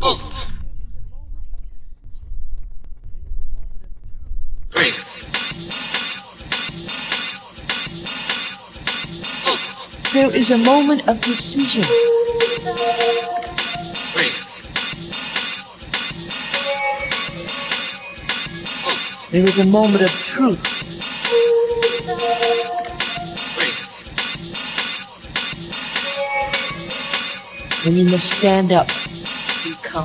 Oh. There is a moment of decision. There is a moment of truth. When you must stand up, be calm.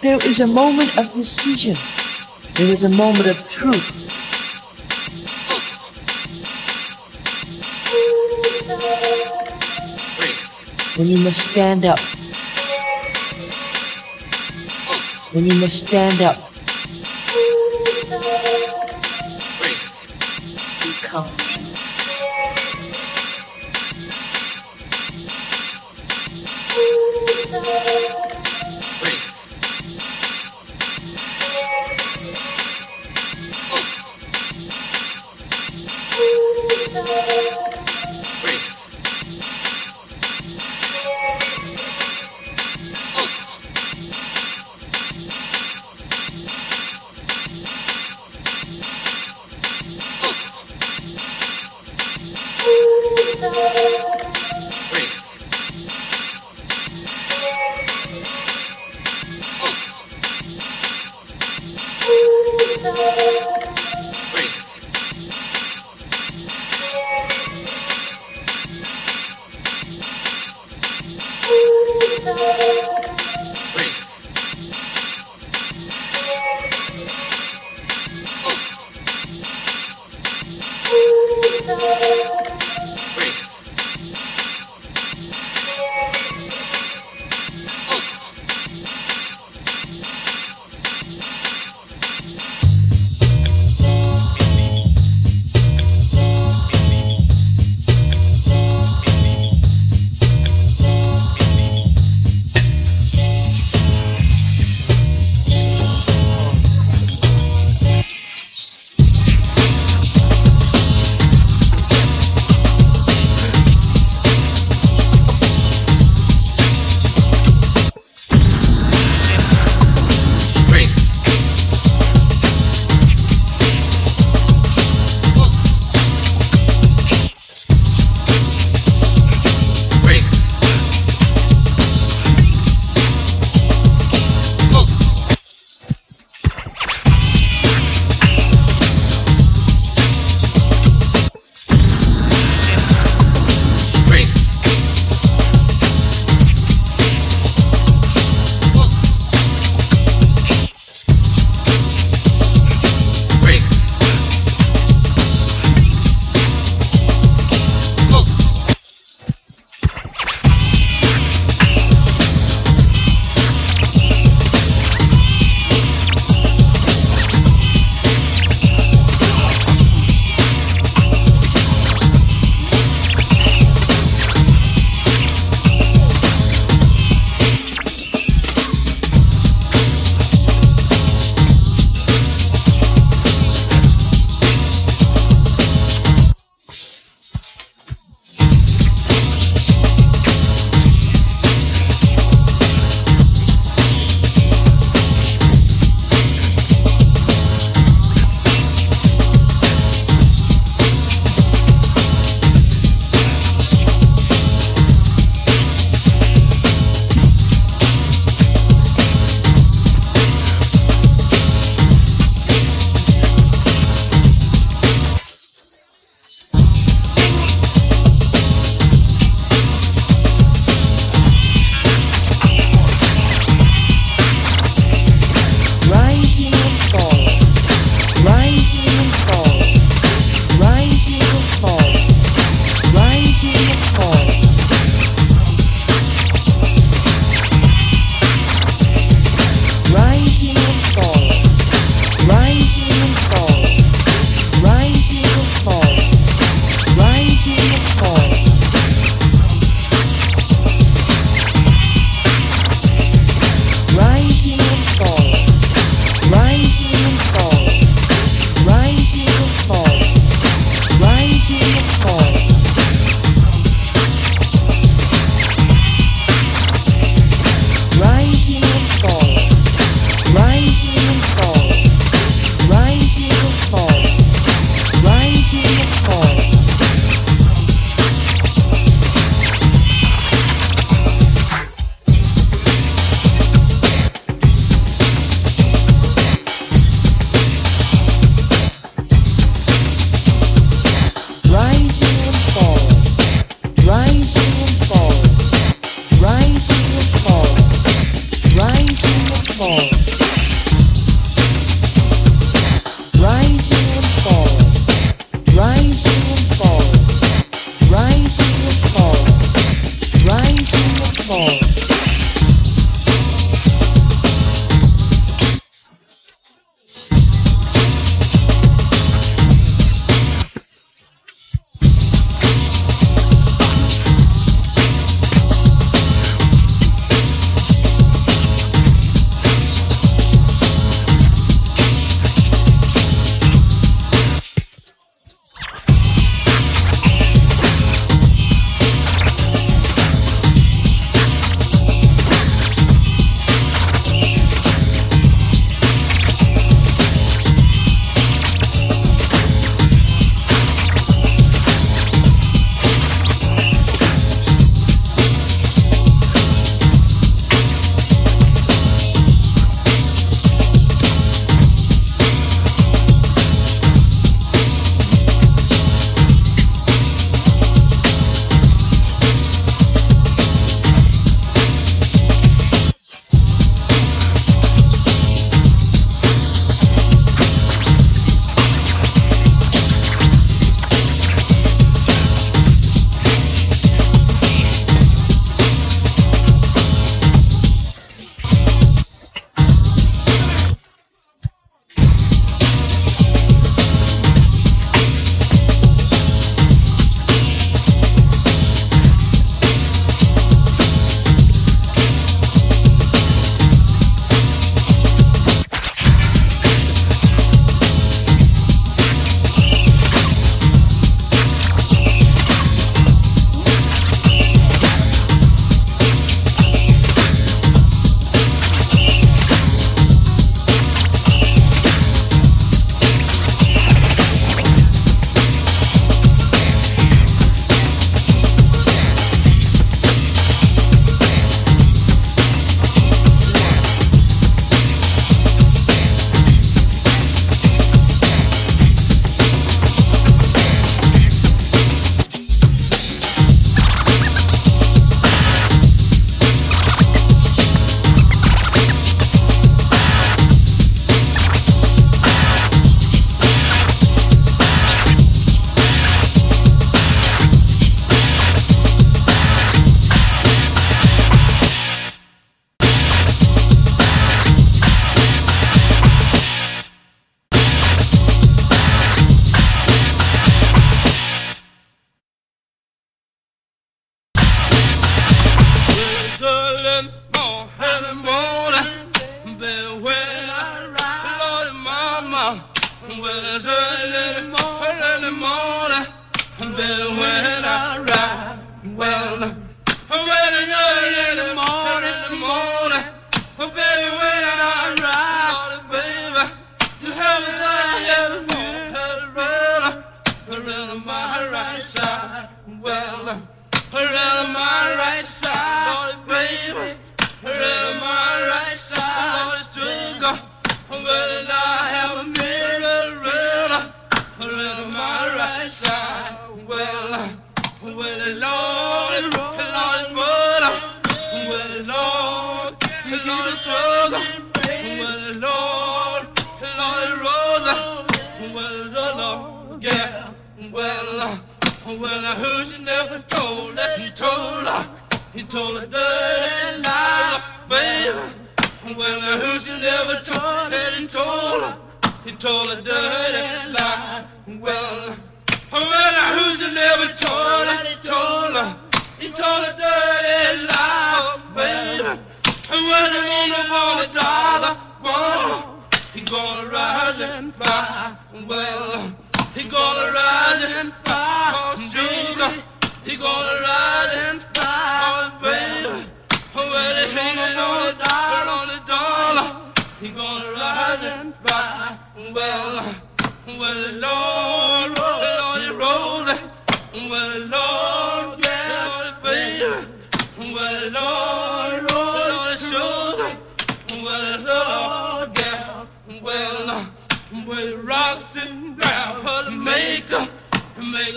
There is a moment of decision. There is a moment of truth. When you must stand up. When you must stand up, Three. be Three. Animals. Heard never told her. He told her. He told her dirty lie, baby. Well, heard you never told her. He told her. He told her dirty lie. Well, well, heard never told her. He told her. He told her dirty lie, baby. When the woman want a dollar, well, he gonna rise and fly. Well, he gonna rise and fly, sugar. He gonna rise and fly, oh, baby. Well, he hanging on the dollar, on the dollar. He gonna rise and fly. Well, well, Lord, Lord, he rolling. Well, Lord,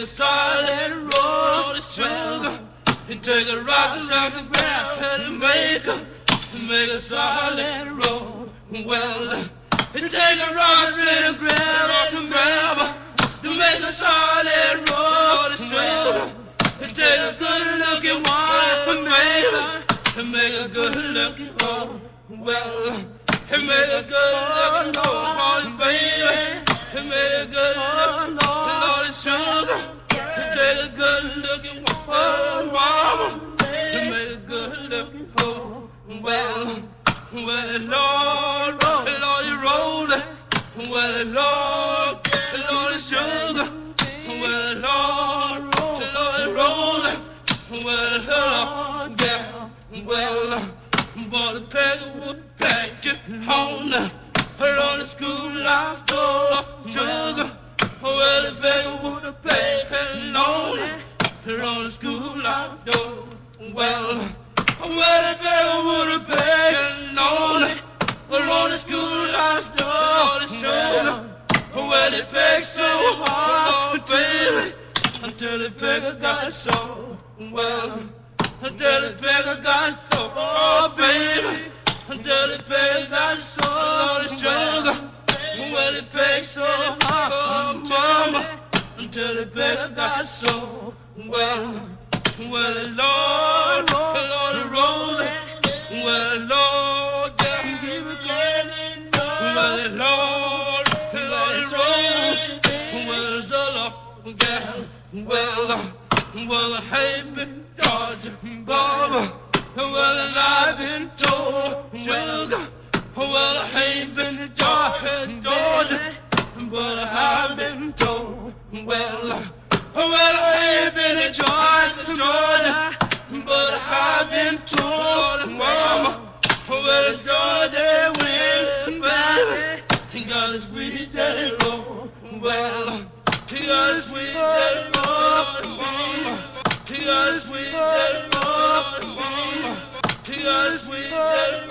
the toilet roll the sugar. He take a rock and rock and grab and make a, make a solid roll. Well, he take a rock and grab and grab to make a solid roll the sugar. He take a good looking wife and make a, and make a good looking roll. Well, he make a good looking roll, baby. He make a good looking roll pack it on. Her on the home school last door sugar. Well, the peg would pack it on her on the school last door. Well, well, the peg would pack it on her on the school last door sugar. Well, it begged so hard, baby, until the beggar got so well. Until the beggar got so, oh baby, until the beggar got so, it's sugar. Well, it begged so mama, until the beggar got so well. Well, Lord, Lord, the rolling, well, Lord, yeah, give it going. Well, Lord, Lord, it's rolling, well, Lord, yeah, well, well, hey, Georgia, Baba, well, I've been told, sugar, well, I ain't been to Georgia, Georgia, but I've been told, well, well, I ain't been to Georgia, Georgia, but I've been told, mama, well, Georgia, when, baby, got a sweet daddy roll, well, he got a sweet daddy roll, mama. He got a sweet daddy roll, mama. He got a sweet daddy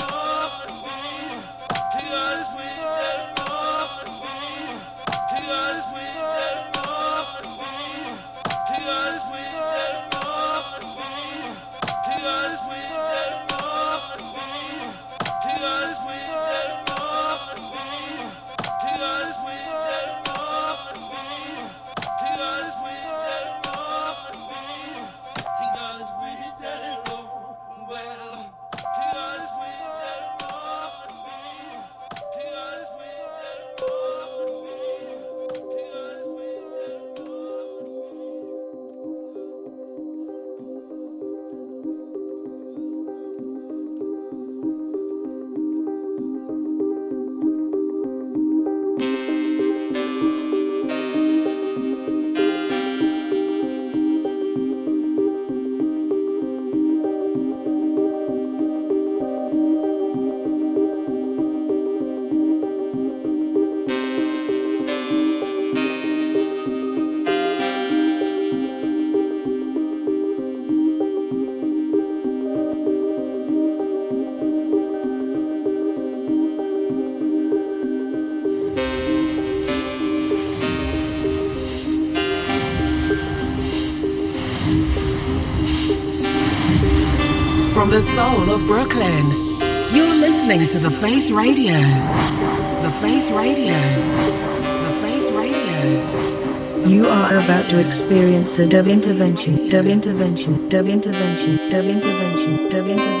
the soul of Brooklyn. You're listening to The Face Radio. The Face Radio. The Face Radio. You are about to experience a dub intervention, dub intervention, dub intervention, dub intervention, dub intervention, dub intervention.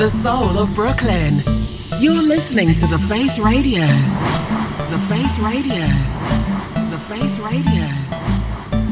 the soul of Brooklyn. You're listening to The Face Radio. The Face Radio.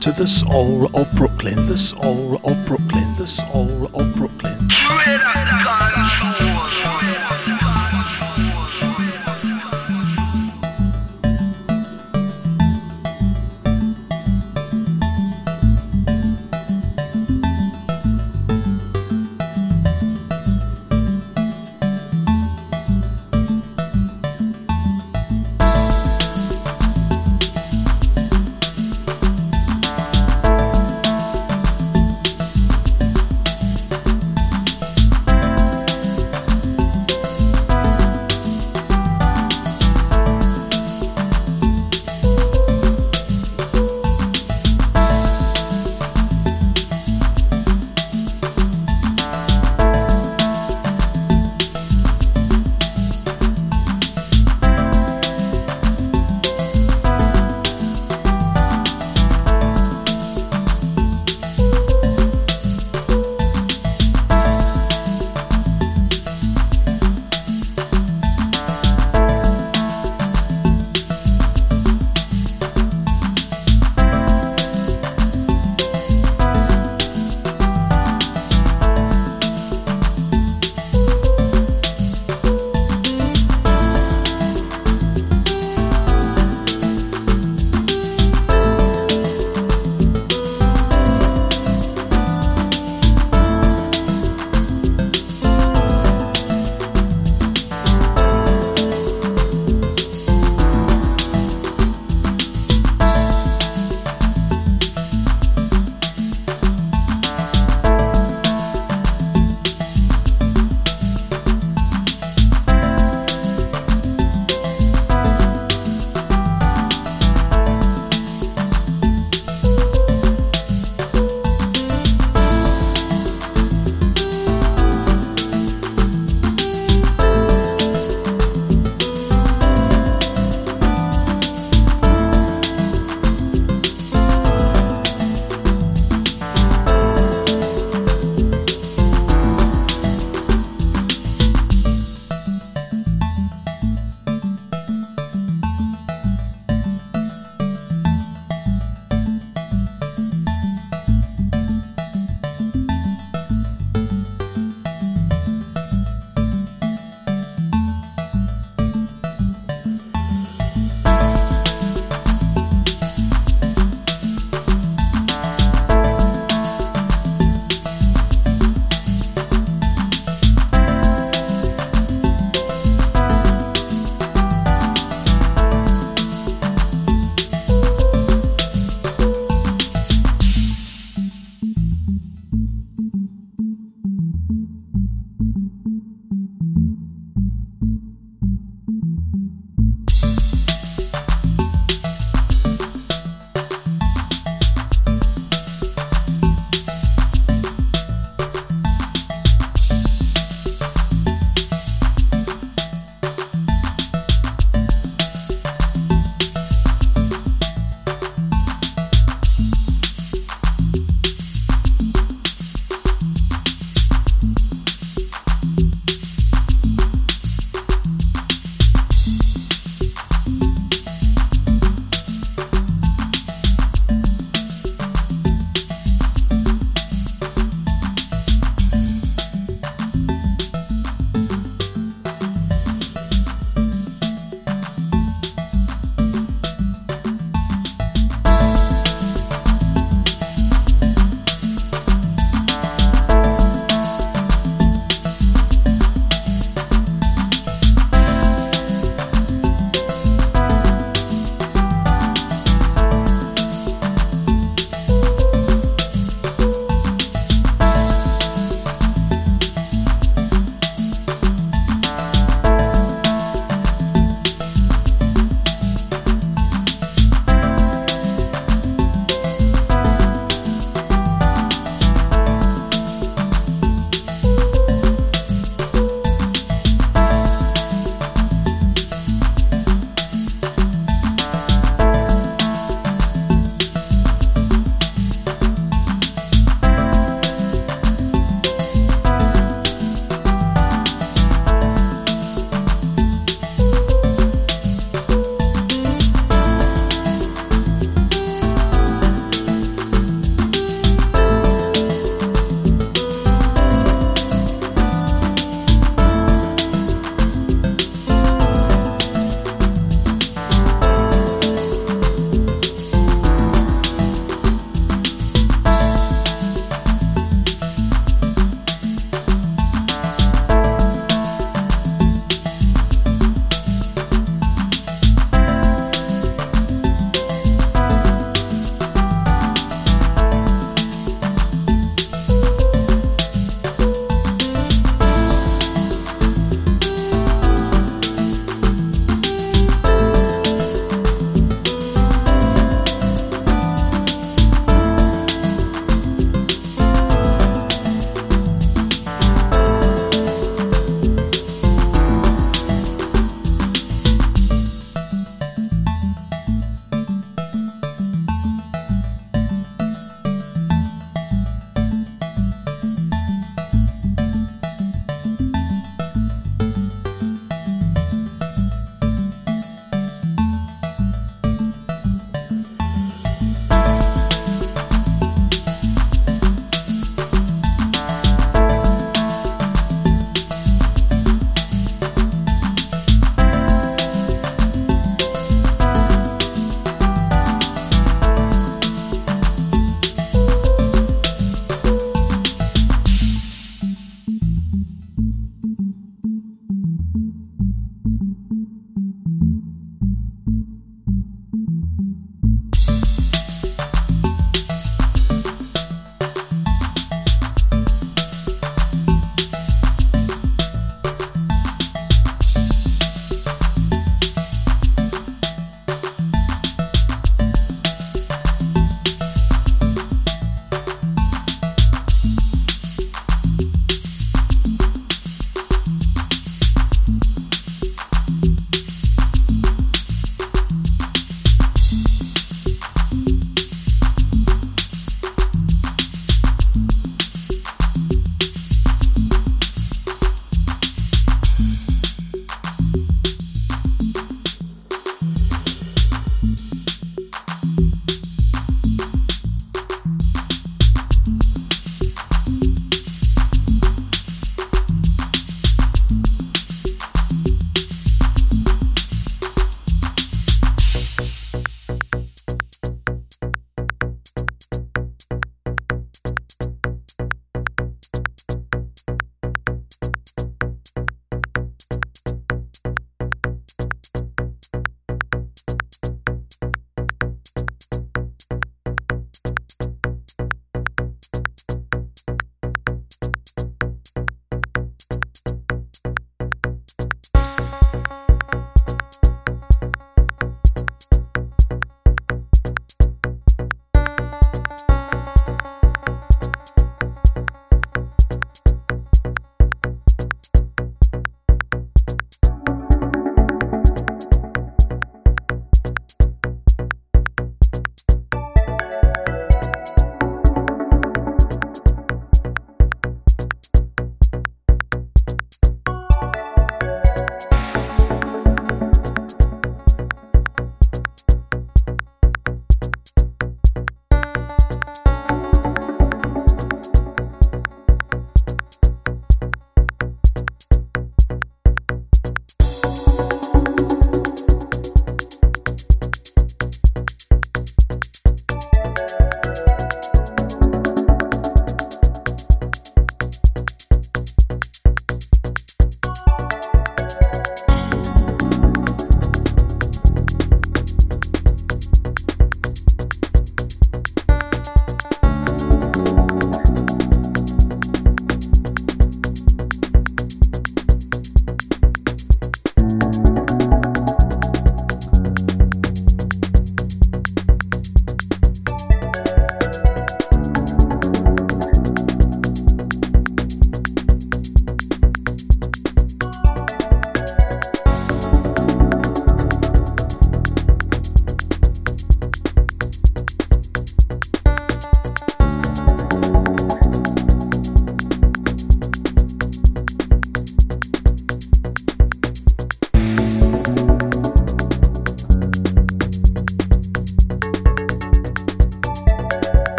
to the soul of Brooklyn, the soul of Brooklyn, the soul of Brooklyn.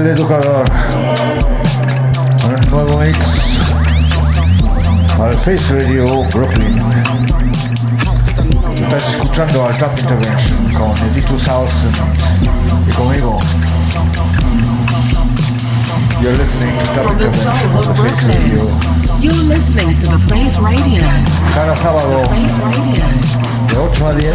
El educador el nuevo para el Face Radio Brooklyn. Estás escuchando al Dub Intervention con Edito Southern y conmigo. You're listening to the Intervention on the Face. Radio. You're listening to the Face Radio. Cada sábado de 8 a 10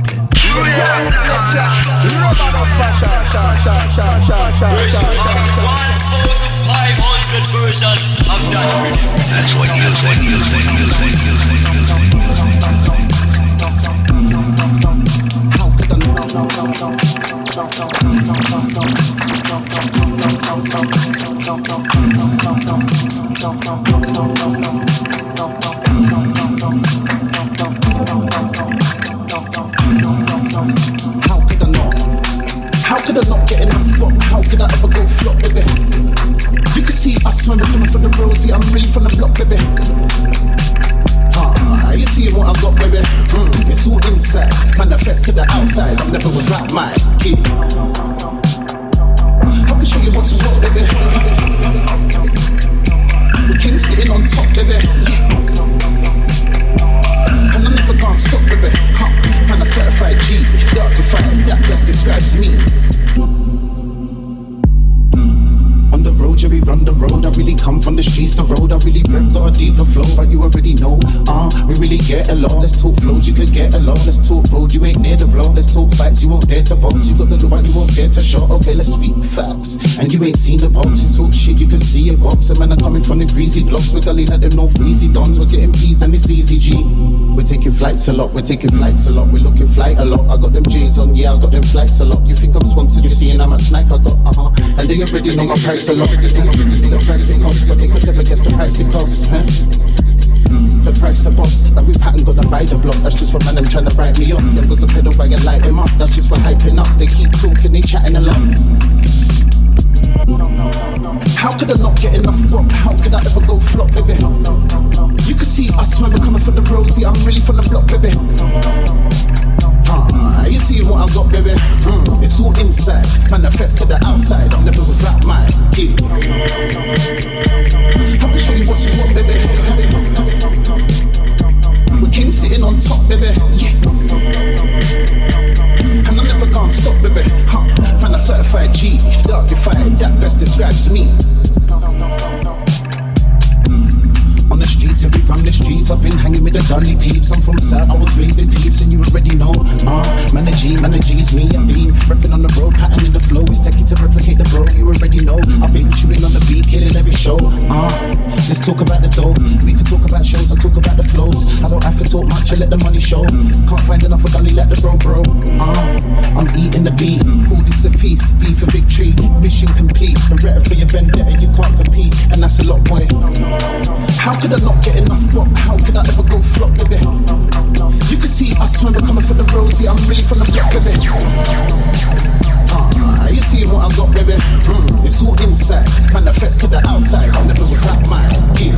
That's what you think, you think, you think, you think. How baby? You can see us when we're coming from the roads, I'm really from the block, baby. Ah, you see what I've got, baby? Mm, it's all inside, manifest to the outside. I'm never without my key. I can show you what's what, baby. The king sitting on top, baby. Yeah. And I never can't stop, baby. Huh. And a certified G, certified, that best describes me. Road, yeah, we run the road. I really come from the streets, the road. I really rip, got a deeper flow, but you already know. Ah, uh, we really get along. Let's talk flows, you could get along. Let's talk road, you ain't near the blow. Let's talk facts, you won't dare to box. You got the look, you won't dare to show. Okay, let's speak facts. And you ain't seen the box. You talk shit, you can see a box. And man, I'm coming from the greasy blocks. We're gully like them no freezy dons. We're getting P's and it's easy G. We're taking flights a lot, we're taking flights a lot. We're looking flight a lot. I got them J's on, yeah, I got them flights a lot. You think I'm sponsored, you're seeing how much Nike I got, uh huh. And they already know my price a lot. The price it costs, but they could never guess the price it costs, huh? The price the boss, and we pattern gonna buy the block. That's just for man, them trying to write me off. Them goes a pedal bag and light him up. That's just for hyping up. They keep talking, they chatting a lot. How could I not get enough rock? How could I ever go flop, baby? You can see us when we're coming from the. Yeah, I'm really from the block, baby. Ah, you see what I got, baby? Mm, it's all inside, manifest to the outside. I'm never without my key. I can show you what, baby. We're sitting on top, baby. Yeah. And I'm never gonna stop, baby. Huh. Man, a certified G, darkified, that best describes me. On the run the streets. I've been hanging with the gully peeps. I'm from South, I was raised in peeps, and you already know. Uh, man, a G, me. I've been repping on the road, pattern in the flow. It's techie to replicate the bro, you already know. I've been chewing on the beat, killing every show. Uh, let's talk about the dough. We could talk about shows, I talk about the flows. I don't have to talk much, I let the money show. Can't find enough of gully let the bro, bro. Uh, I'm eating the beat. Call this a feast, V for victory. Mission complete. Beretta for your vendetta, you can't compete, and that's a lot, boy. How could I not get enough rock? How could I ever go flop, baby? You can see us when we're coming from the yeah, I'm really from the block, baby. Ah, you see what I got, baby? Mm, it's all inside, manifest to the outside. I'm never without my gear.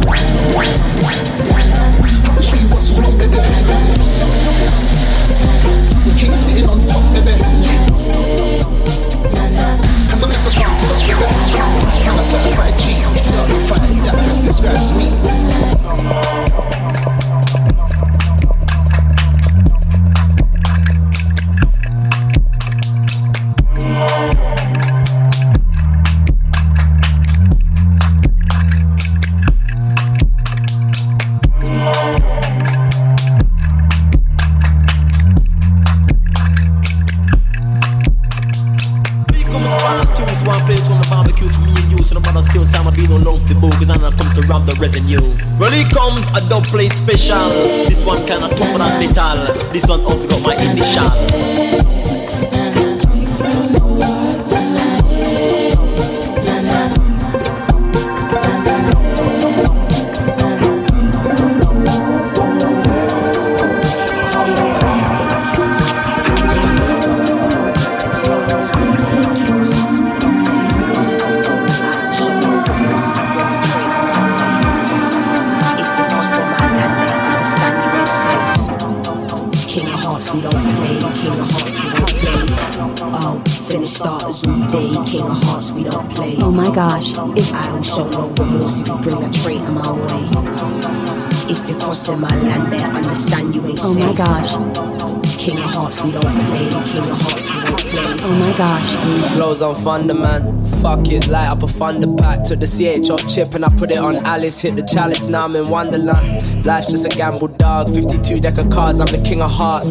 Light the pack. Took the CH off chip and I put it on Alice. Hit the chalice, now I'm in Wonderland. Life's just a gamble, dog. 52 deck of cards, I'm the king of hearts.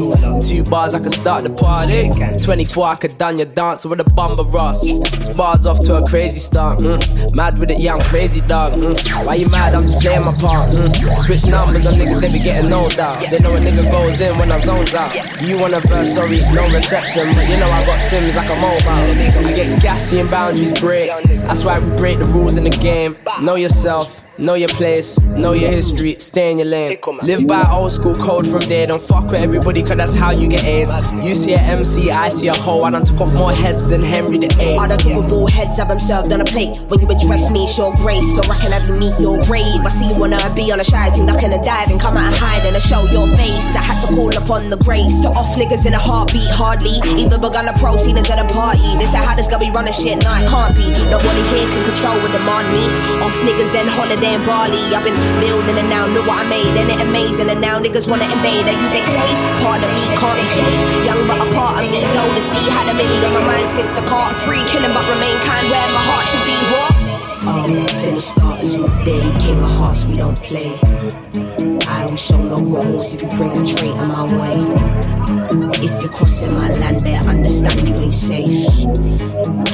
Two bars, I could start the party. 24, I could done your dance with a bumper Ross. This bar's off to a crazy start. Mm. Mad with it, yeah, I'm crazy, dog. Mm. Why you mad? I'm just playing my part. Mm. Switch numbers on niggas, they be getting no doubt. They know a nigga goes in when I zones out. You want a verse, sorry, no reception. But you know I got Sims like a mobile. I get gassy and boundaries break. That's why we break the rules in the game. Know yourself. Know your place, know your history, stay in your lane. Live by old school code from there. Don't fuck with everybody, cause that's how you get AIDS. You see a MC, I see a hoe. I done took off more heads than Henry the VIII. I done took with all heads them served on a plate. When you address me, show grace, so I can have you meet your grave. I see you wanna be on a shy team, duck in a dive and come out and hide and show your face. I had to call upon the grace to off niggas in a heartbeat, hardly. Even begun to proceed at a party. They say how this gonna be running shit, nah, it can't be. Nobody here can control or demand me. Off niggas, then holiday in Bali. I've been building and now look what I made, and it amazing. And now niggas wanna invade, and you think craze? Part of me can't be changed. Young but a part of me is old to see. Had a million on my mind since the cart free. Killing but remain kind where my heart should be. What? Oh, finish starters all day. King of hearts, we don't play. I will show no remorse if you bring a traitor my way. If you're crossing my land, better understand you ain't safe.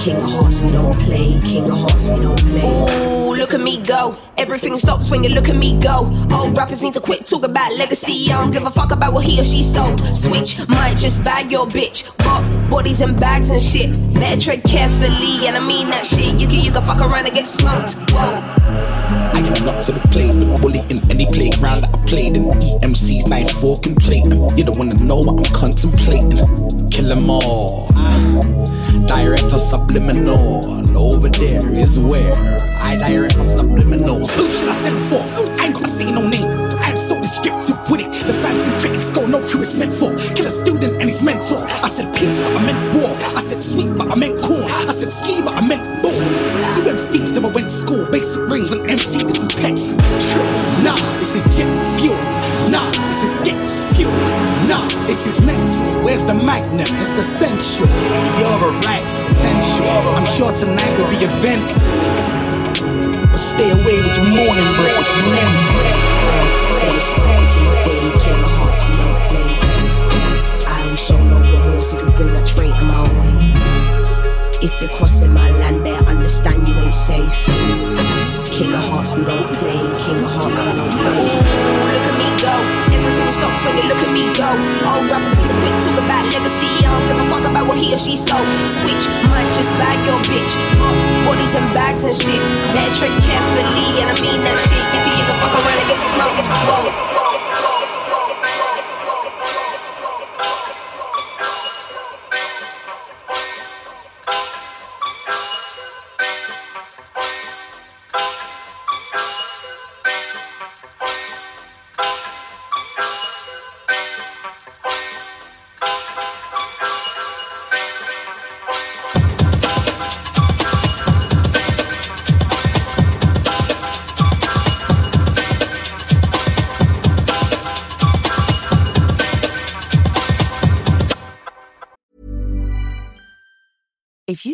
King of hearts, we don't play. King of hearts, we don't play. Ooh, look at me go. Everything stops when you look at me go. Old rappers need to quit talk about legacy. I don't give a fuck about what he or she sold. Switch, might just bag your bitch. Pop bodies and bags and shit. Better tread carefully, and I mean that shit. You can you can fuck around and get smoked. Whoa. I am not to the plate, but bully in any playground that I played in. EMC's 94 complating. You don't wanna know what I'm contemplating. Kill 'em all. Director subliminal. Over there is where I direct my subliminals. Who should I send for? I ain't gotta say no name. I'm so descriptive with it. The and critics go know who it's meant for. Kill a student and his mentor. I said peace, but I meant war. I said sweet, but I meant corn. I said ski, but I meant ball. UMCs never went to school. Basic rings on empty. This is. Nah, this is jet fuel. Nah, this is get fuel. Nah, this is mental. Where's the magnum? It's essential. You're a right potential. I'm sure tonight will be eventful. Stay away with your morning. Finish starters all day. King of hearts, we don't play. I show no remorse if you bring a traitor my way. If you're crossing my land, better understand you ain't safe. King of hearts, we don't play. King of hearts, we don't play. Look at me go. Everything stops when you look at me go. Old rappers need to quit talk about legacy. I don't give a fuck about what he or she sold. Switch, might just bag your bitch. Got bodies and bags and shit. Better tread carefully, and I mean that shit. Can, you can fuck around and get smoked. Whoa. If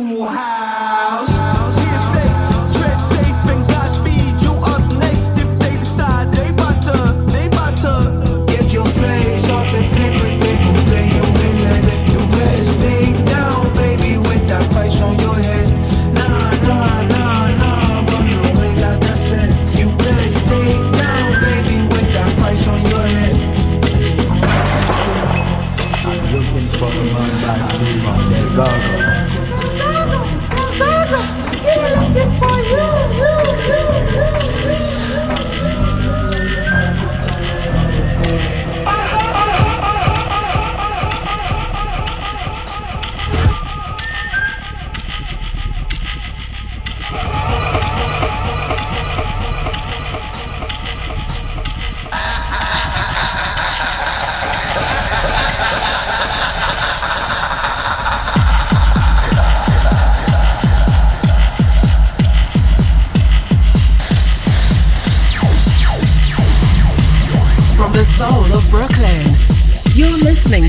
the house.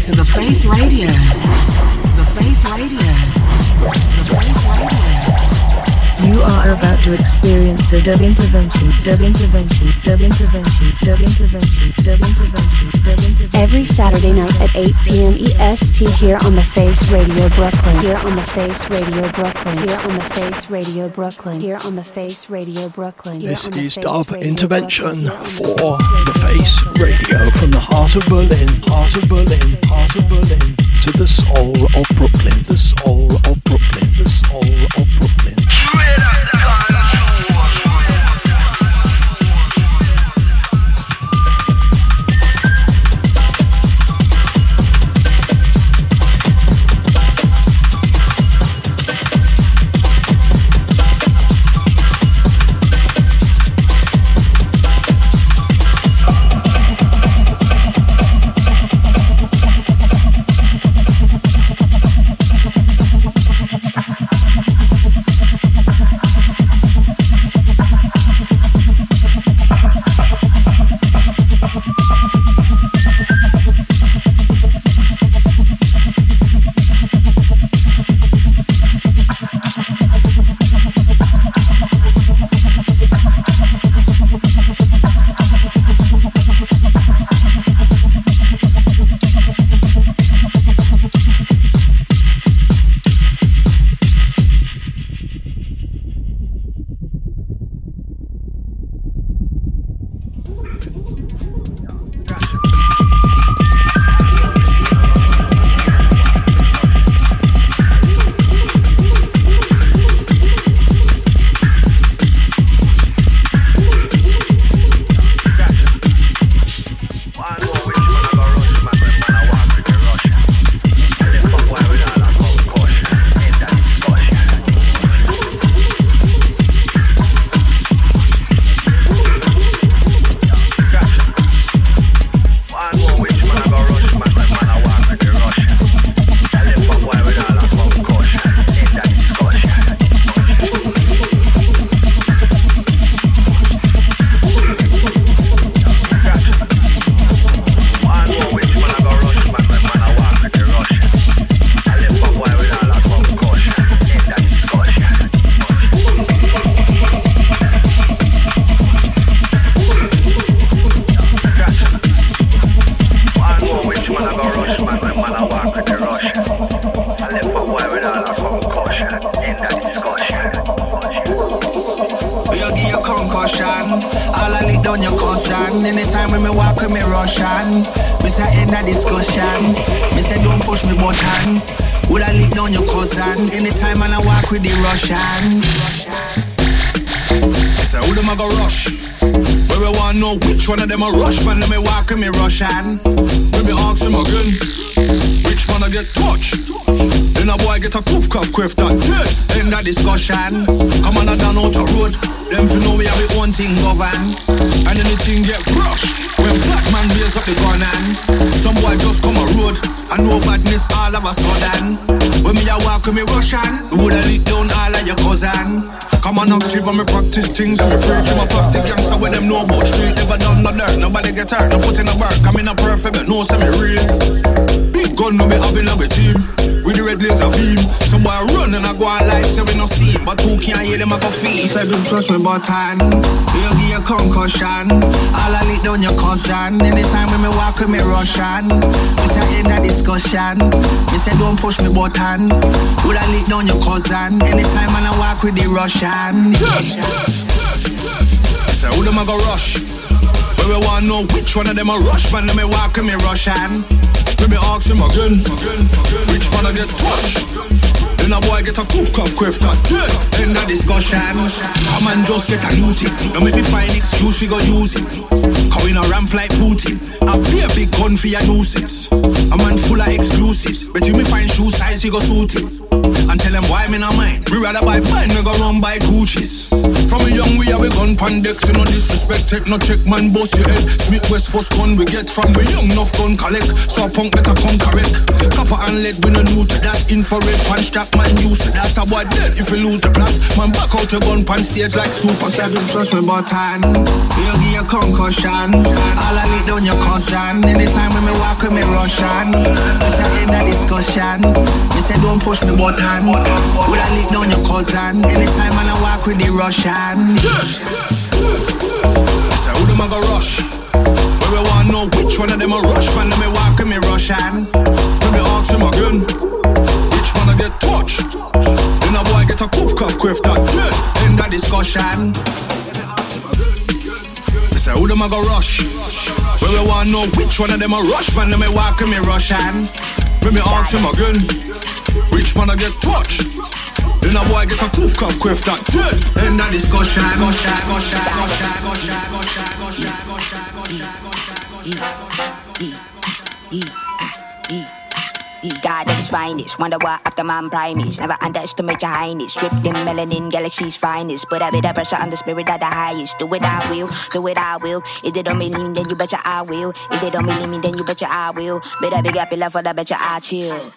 to The Face Radio. The Face Radio. The Face Radio. You are about to experience a dub intervention, dub intervention, dub intervention, dub intervention, dub intervention, dub intervention. Every Saturday night at 8 p.m. EST here on The Face Radio Brooklyn. Here on The Face Radio Brooklyn. Here on The Face Radio Brooklyn. Here on The Face Radio Brooklyn. This is dub intervention for The Face Radio from the heart of Berlin, heart of Berlin, Chamberlain to the soul of Brooklyn, the soul of Brooklyn, the soul of Brooklyn. Discussion. Me say don't push me button. Would I lick down your cousin? Anytime I walk with the Russian. I Say who them a go rush? Where we want know which one of them a rush man? Let me walk with me Russian. Let me ask him again. Which one I get touched? Then a boy get a coof cough quiff that dead. End a discussion. Come on, I down out the road. Them fi know we have it one thing govern. And anything get crushed when black man raise up the gun and some boy just come a road and no badness all of a sudden. When me a walk with me Russian, woulda lick down all of your cousin. Come on active and me practice things and me to my plastic gangster when them know about street never done no dirt. Nobody get hurt, no put in a work. I'm in a perfect, but no semi real. Big gun no me having a team with the red laser beam. Some boy run and I go on like we no see him, but who can't hear them I go feel. Say don't touch me you give a concussion. All I lick down your cousin. Anytime when me walk with me Russian, me say end a discussion. Me say don't push me button. Would I lick down your cousin? Anytime when I walk with the Russian. I Say who them a go rush? Where we want know which one of them a rush man? Let me walk with me Russian. Let me ask him again. Which one I get touched? Then a boy get a coof cough quiff that dead. End of discussion. Come and just get a new tip. Now make me find excuse we go use it. Cause we no ramp like Putin. I be a big gun for your nuisance. A man full of exclusives. Bet you me find shoe size we go suit it. And tell them why me not mine. We rather buy fine, we go run by Gucci's. From a young we have a gun pandex, you no disrespect, take no check, man, bust your head. Smith West first gun we get from we young enough gun collect. So a punk better come correct. Copper and lead, we no new to that. Infrared punch strap, man, use that. A boy dead if you lose the plot. Man, back out your gun pan stage like super seven. Touch me button, you give a concussion. All I lick down your cousin. Anytime when me walk with me Russian, me say end a discussion. Me say don't push me button. Would I lick down your cousin? Anytime I walk with the Russian. Say who them a go rush? Where we want know which one of them a rush man? Let me walk with me Russian. Let me ask him again. Which one I get touched? Then a boy get a coof cough quiff that dead. End of discussion. Say who them a go rush? Where we want know which one of them a rush man? Let me walk with me Russian. Let me ask him again. Which one I get touched? Then a boy get a coof cough quiff that dead. End of discussion. God at his finest, wonder what after man primates. Never underestimate your highness. Stripped in melanin, galaxy's finest. Put a bit of pressure on the spirit of the highest. Do it, I will. Do it, I will. If they don't believe me, then you betcha I will. If they don't believe me, then you betcha I will. Better big up love for the betcha I chill.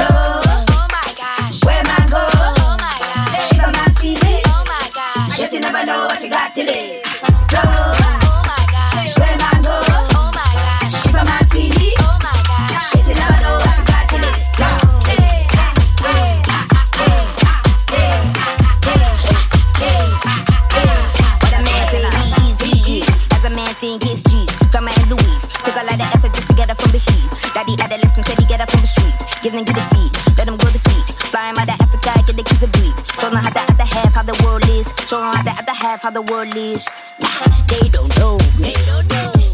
Oh my gosh. Where man go? Oh my gosh. If I'm on TV. Oh my gosh. Yet you never know what you got till it. Flow. Them get the feet. Let them go feet. Flying by the Africa, get the kids a beat. Show them how the other half how the world is. Show them how the other half how the world is. Nah, they don't know me.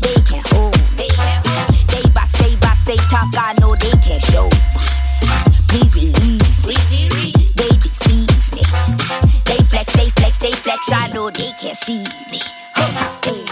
They can't hold me. They box, they box, they talk. I know they can't show. Please believe me. They deceive me. They flex, they flex, they flex. I know they can't see me. Chena,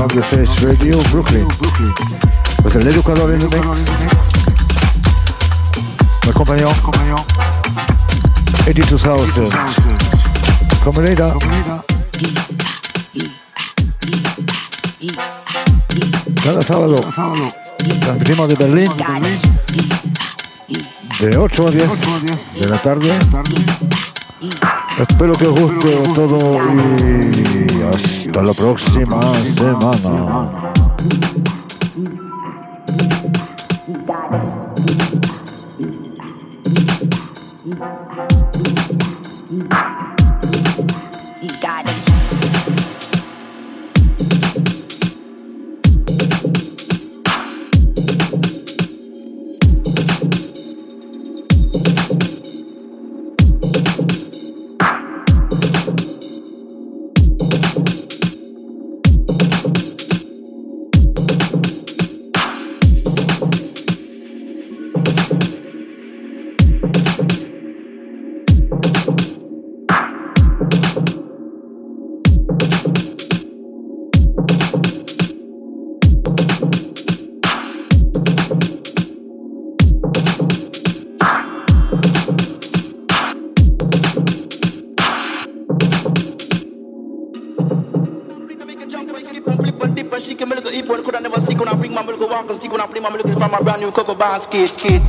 On the Face Radio, Brooklyn. A little color in the mix. Eddie 2000. Comunidad. Cada sábado. Transmitimos de Berlín. De 8 a 10 de la tarde. Espero que os guste todo y hasta la próxima semana. Cocoa basket.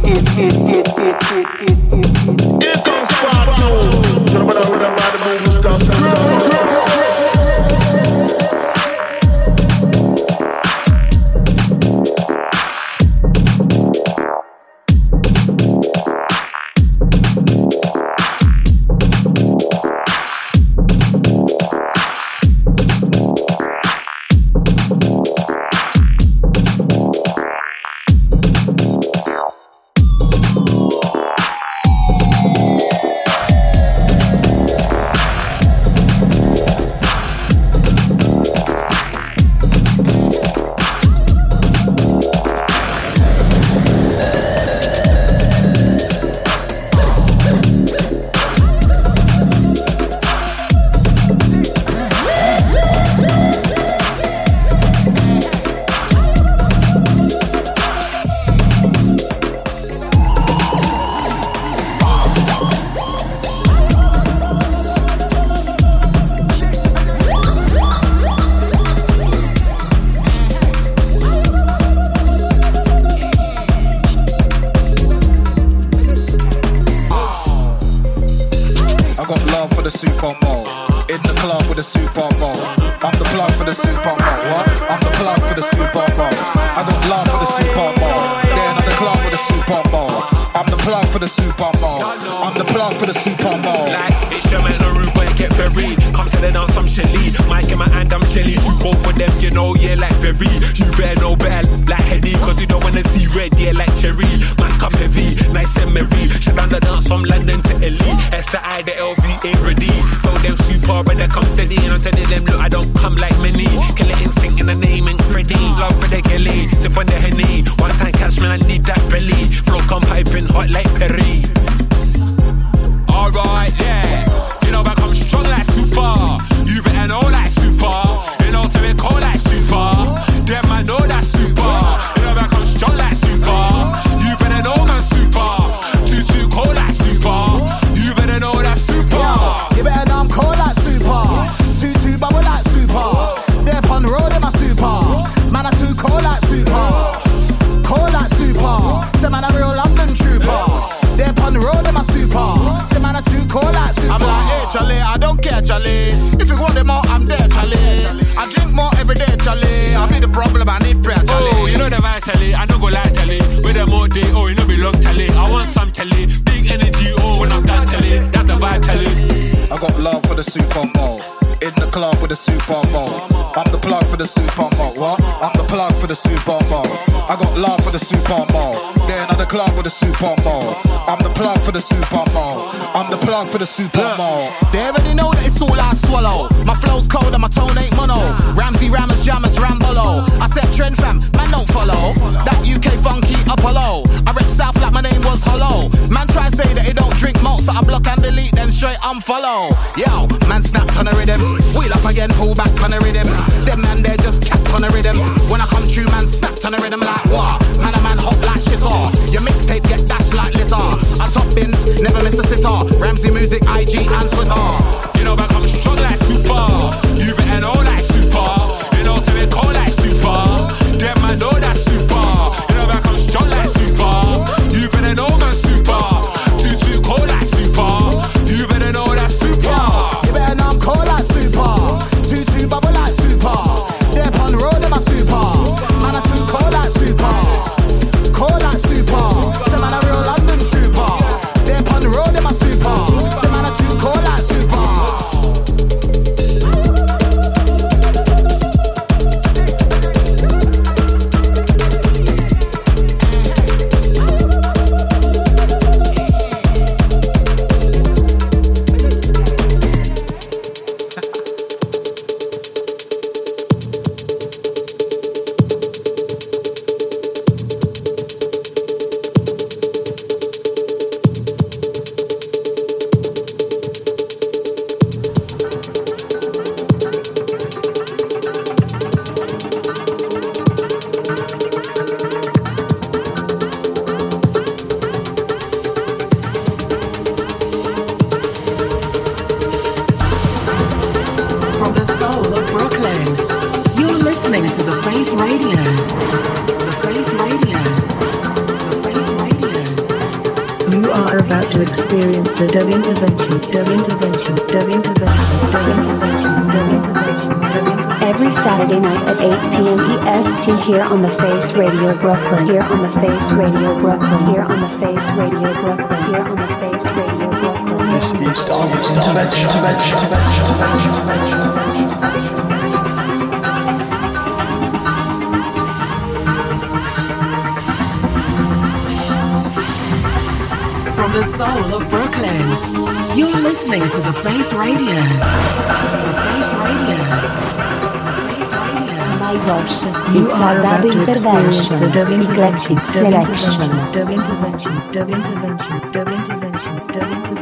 The Super Bowl. Like, it's your man, the rude get buried. Come to the dance, I'm Shelly. Mike in my hand, I'm Shelly. You go for them, you know, yeah, like very. You better know better, like Henny, cause you don't wanna see red, yeah, like cherry. Man, come heavy, nice and merry. Shut down the dance from London to LE. S the I, the LV ain't ready. So them super, but they come steady. And I'm telling them, look, I don't come like many. Killer instinct in the name, and Freddy. Love for the Kelly, tip on the Henny. One time catch me, I need I got love for the Super Bowl. Then I'm the club with the Super Bowl. I'm the plug for the Super Bowl. I'm the plug for the Super Bowl. They already know that it's all I swallow. My flow's cold and my tone ain't mono. Ramsey Rammers Jammers Rambolo. I said trend fam, man don't follow. That UK funky Apollo. I rep South like my name was Hollow. Man try say that he don't drink malt, so I block and delete, then straight unfollow. Yo, man snapped on the rhythm. Wheel up again, pull back on the rhythm. Them man they just cap on the rhythm. When I come true, man snapped on the rhythm Music, IG, and Twitter. About to experience a dub intervention, dub intervention, dub intervention, dub intervention, dub intervention, dub intervention. Every Saturday night at 8 p.m. EST here on the Face Radio Brooklyn. Here on the Face Radio Brooklyn. Here on the Face Radio Brooklyn. Here on the Face Radio Brooklyn. This is dub intervention, intervention, intervention, intervention, intervention. The soul of Brooklyn, you're listening to The Face Radio. The Face Radio. My gosh, You it's are a about dub to experience a intervention. dub intervention, Eclectic dub selection. intervention, dub intervention, dub intervention, dub intervention.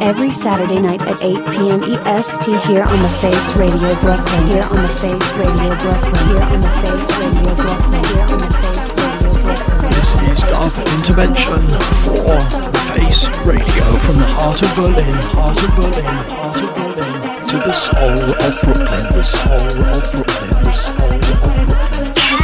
Every Saturday night at 8 p.m. EST here on the Face Radio Brooklyn. Here on the Face Radio Brooklyn. Here on the Face Radio Brooklyn. Here on the Face Radio Brooklyn. This is dub intervention for the Face Radio from the heart of Berlin, heart of Berlin, heart of Berlin, to the soul of Brooklyn, the soul of Brooklyn, the soul of Brooklyn.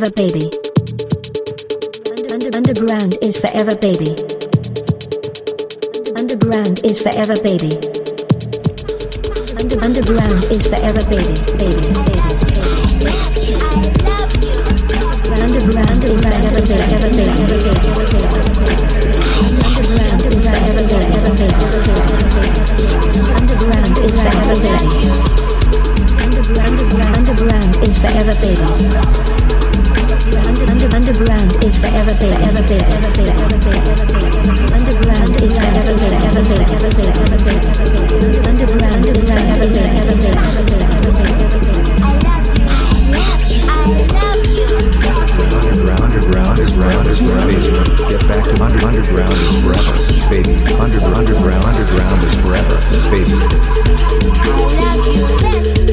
Forever, baby. Under, under, underground is forever, baby. Underground is forever, baby. Underground is ground is ground is Get back to underground is forever. Baby. ever there, ever there,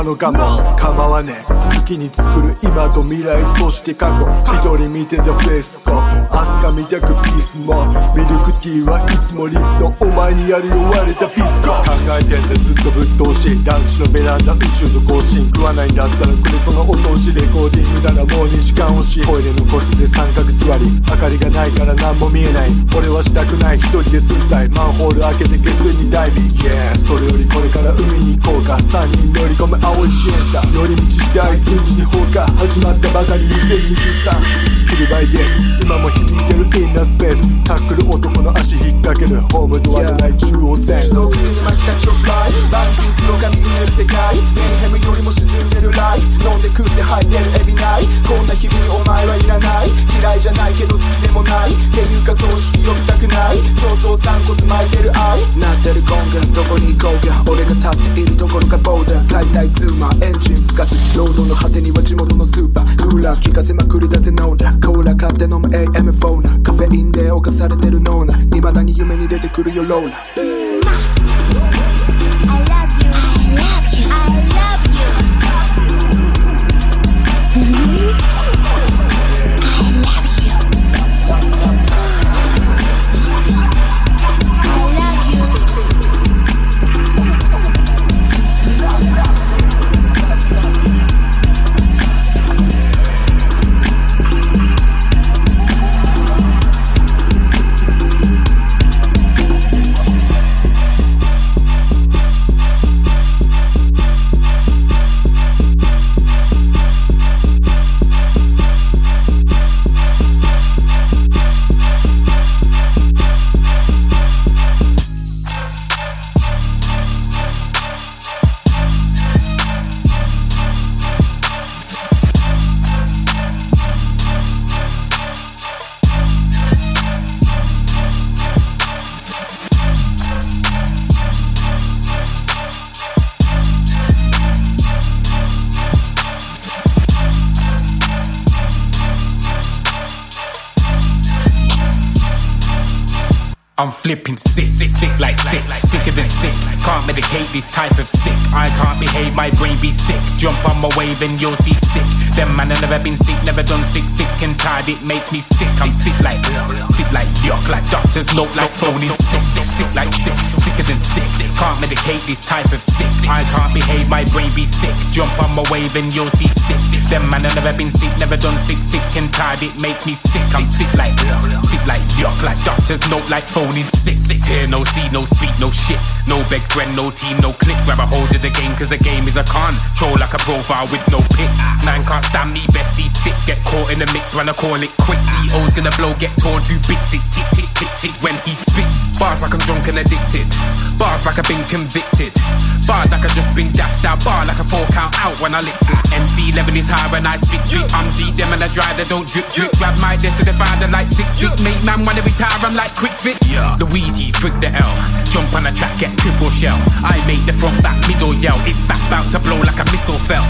なのかも。構わねえ。好きに作る今と未来。そして過去。一人見てたフェイスコ明日が見たくピースも。ミルクティーはいつもリッド。お前にやり終われたピースコ考えてんだずっとぶっ通し団地のベランダ宇宙と交信食わないんだったらくれそのお通しレコーディングならもう2時間押しトイレの個室で三角座り明かりがないから何も見えない。俺はしたくない。一人で進みたいマンホール開けて下水にダイビング Yeah それよりこれから海に行こうか3人乗り込む青いシエンタ寄り道してあいつんちに放火始まったばかり2023キルバイです今も響いてるインナースペース。タックル男の足引っ掛けるホームドアのない中央線たちをフライ。バンキン黒髪埋める世界。メンヘムよりも沈んでるライフ。飲んで食って吐いてるエビない。こんな日々にお前はいらない。嫌いじゃないけど好きでもない。っていうか葬式呼びたくない。競争散骨巻いてる愛。なってるゴングどこに行こうか俺が立っているところがボーダー。解体ツーマンエンジン吹かす。ロードの果てには地元のスーパー。クーラー効かせまくりだぜノーダコーラ買って飲む AM フォーナカフェインで侵されてるノーナ未だに夢に出てくるよローラ I'm flipping sick, sick like sick, sicker than sick. Can't medicate this type of sick. I can't behave, my brain be sick. Jump on my wave and you'll see sick. Them man, I never been sick, never done sick, sick and tired. It makes me sick. I'm sick like sick like yuck, like doctors note like phony sick, sick like sick, sicker than sick. Can't medicate this type of sick. I can't behave, my brain be sick. Jump on my wave and you'll see sick. Them man have never been sick, never done sick, sick and tired. It makes me sick. I'm sick like sick like yuck, like doctors note like phoning sick. Hear no see, no speak, no shit. No big friend, no team, no click. Grab a hold of the game, cause the game is a con. Troll like a profile with no pick. Man can't stand me, bestie six. Get caught in the mix when I call it quick. EO's gonna blow, get torn to bits. six. Tick, tick, tick, tick when he spits. Bars like I'm drunk and addicted. Bars like I've been convicted. Bars like I've just been dashed out. Bar like a four count out when I licked it. MC level is high when I spit street. I'm deep, them and I dry, they don't drip, drip. Grab my desk to the find like six feet. Mate, man, wanna retire, I'm like quick fit. Yeah. Luigi, frig the L. Jump on the track, get triple shell. I made the front back middle yell. It's back bout to blow like a missile fell.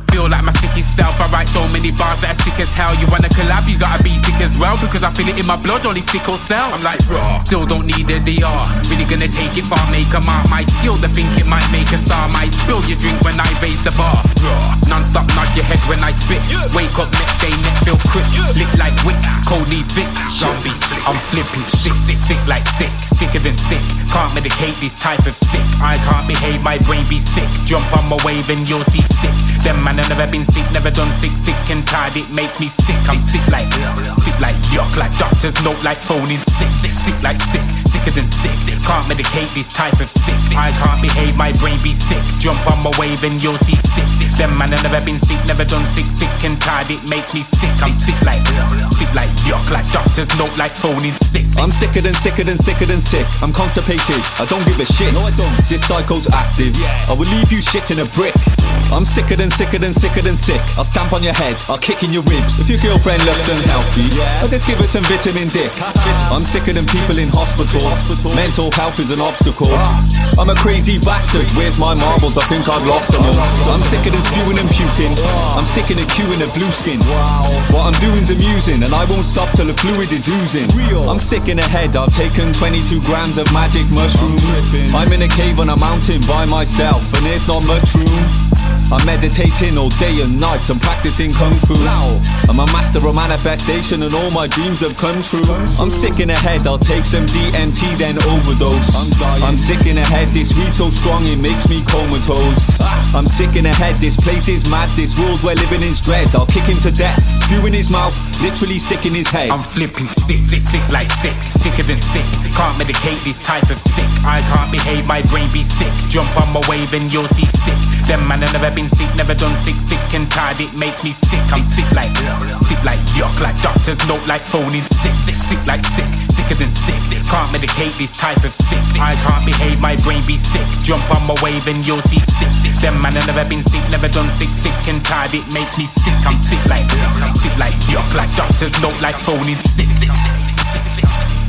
Feel like my sickest self. I write so many bars that are sick as hell. You wanna collab, you gotta be sick as well. Because I feel it in my blood, only sickle cell. I'm like, raw. Still don't need a DR. Really gonna take it far, make a mark. My skill to think it might make a star. Might spill your drink when I raise the bar. Raw. Non stop nod your head when I spit. Wake up next day, neck feel quick. Lick like wick, cold need Vicks. Zombie, I'm flipping sick, sick like sick, sicker than sick. Can't medicate this type of sick. I can't behave, my brain be sick. Jump on my wave and you'll see sick. Them man have never been sick, never done sick, sick and tired. It makes me sick. I'm sick like sick like yuck, like doctors note like phoning sick, sick like sick, sicker than sick. Can't medicate this type of sick. I can't behave, my brain be sick. Jump on my wave and you'll see sick. Them man have never been sick, never done sick, sick and tired. It makes me sick. I'm sick like sick like yuck, like doctors note like phoning sick. I'm sicker than sicker than sicker than sick. I'm constipated. I don't give a shit. No, I don't. This cycle's active. I will leave you shit in a brick. I'm sicker than sicker than sicker than sick. I'll stamp on your head. I'll kick in your ribs. If your girlfriend looks unhealthy, I'll just give her some vitamin dick. I'm sicker than people in hospital. Mental health is an obstacle. I'm a crazy bastard. Where's my marbles? I think I've lost them all. I'm sicker than spewing and puking. I'm sticking a Q in a blue skin. What I'm doing's amusing, and I won't stop till the fluid is oozing. I'm sick in the head. I've taken 22 grams of magic mushrooms. I'm in a cave on a mountain by myself, and there's not much room. I'm meditating all day and night. I'm practicing kung fu. I'm a master of manifestation, and all my dreams have come true. I'm sick in the head. I'll take some DMT, then overdose. I'm sick in the head. This weed so strong it makes me comatose. Ah, I'm sick in the head. This place is mad. This world we're living in's dread. I'll kick him to death. Spew in his mouth, literally sick in his head. I'm flipping sick, sick like sick, sicker than sick. Can't medicate this type of sick. I can't behave, my brain be sick. Jump on my wave and you'll see sick. Them man have never been sick, never done sick, sick and tired. It makes me sick. I'm sick like sick like yuck, like doctors note like phoning sick, sick like sick, sicker than sick. Can't medicate this type of sick. I can't behave, my brain be sick. Jump on my wave and you'll see sick. Them man have never been sick, never done sick, sick and tired. It makes me sick. I'm sick like sick like yuck, like doctors note like phoning sick. Them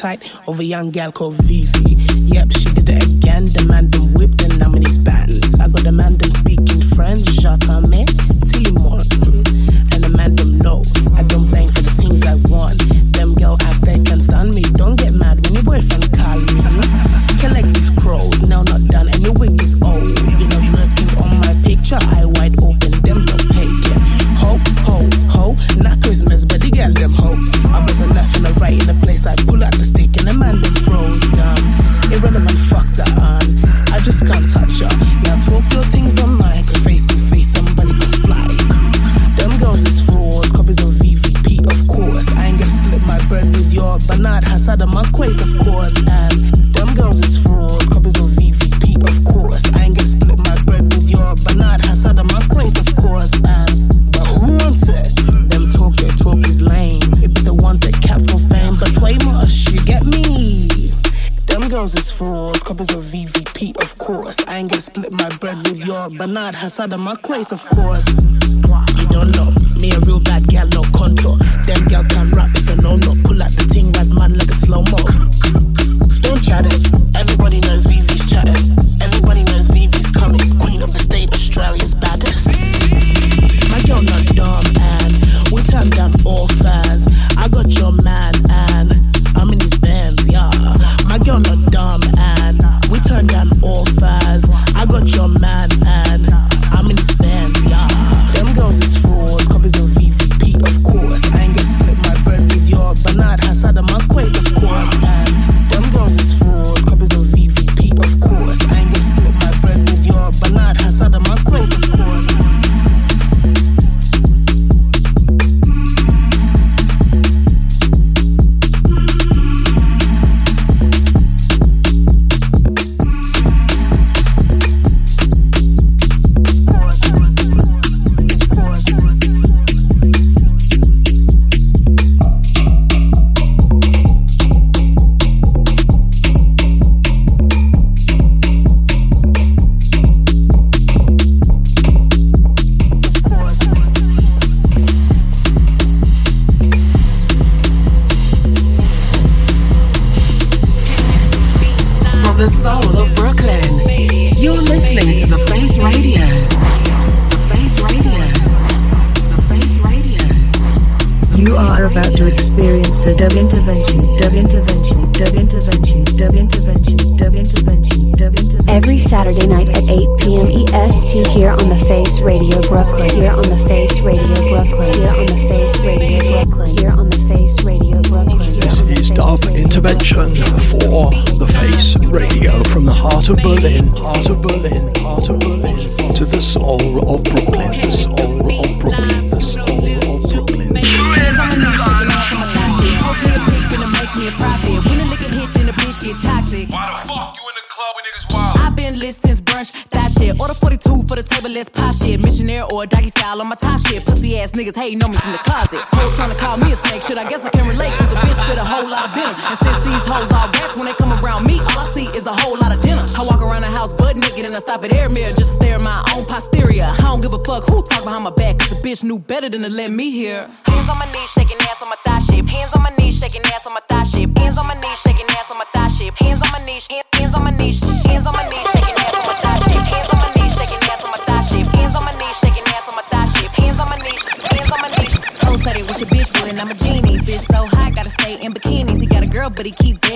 be tight over young gal called Vivi. Yep, she did it again. The man them whipped and now many bands. I got the man them speaking French, Jacques Tilly Hassad and my quays, of course. You don't know, me a real bad gal, soul of Brooklyn, you're listening to The Face Radio. The Face Radio. The Face Radio. You are about to experience a dub intervention, dub intervention, dub intervention, dub intervention, dub intervention, dub intervention. Every Saturday night at 8 p.m. EST here on the Face Radio Brooklyn. Here on the Face Radio Brooklyn. Here on the Face Radio Brooklyn. Here on the Face Radio Brooklyn. This is Dub Intervention for the Face Radio from the heart of Berlin, heart of Berlin, heart of Berlin, to the soul of Brooklyn, the soul of Brooklyn, the soul of Brooklyn. Post me a pic, finna make me a profit. When a nigga hit, then the bitch get toxic. Why the fuck you in the club with niggas wild? I've been lit since brunch, that shit. Order 42 for the table, let's pop shit. Missionaire or doggy style on my top shit. Pussy ass niggas hating on me from the closet. Hoes trying to call me a snake, shit. I guess I can relate, lot of venom. And since these hoes all rats, when they come around me, all I see is a whole lot of dinner. I walk around the house butt naked and I stop at air mirror just to stare at my own posterior. I don't give a fuck who talk behind my back, cause the bitch knew better than to let me hear. Hands on my knees, shaking ass on my thigh shape. Hands on my knees, shaking ass on my thigh shape. Hands on my knees, shaking ass on my thigh shape. Hands on my knees, hands on my knees, hands on my knees, shaking but he keep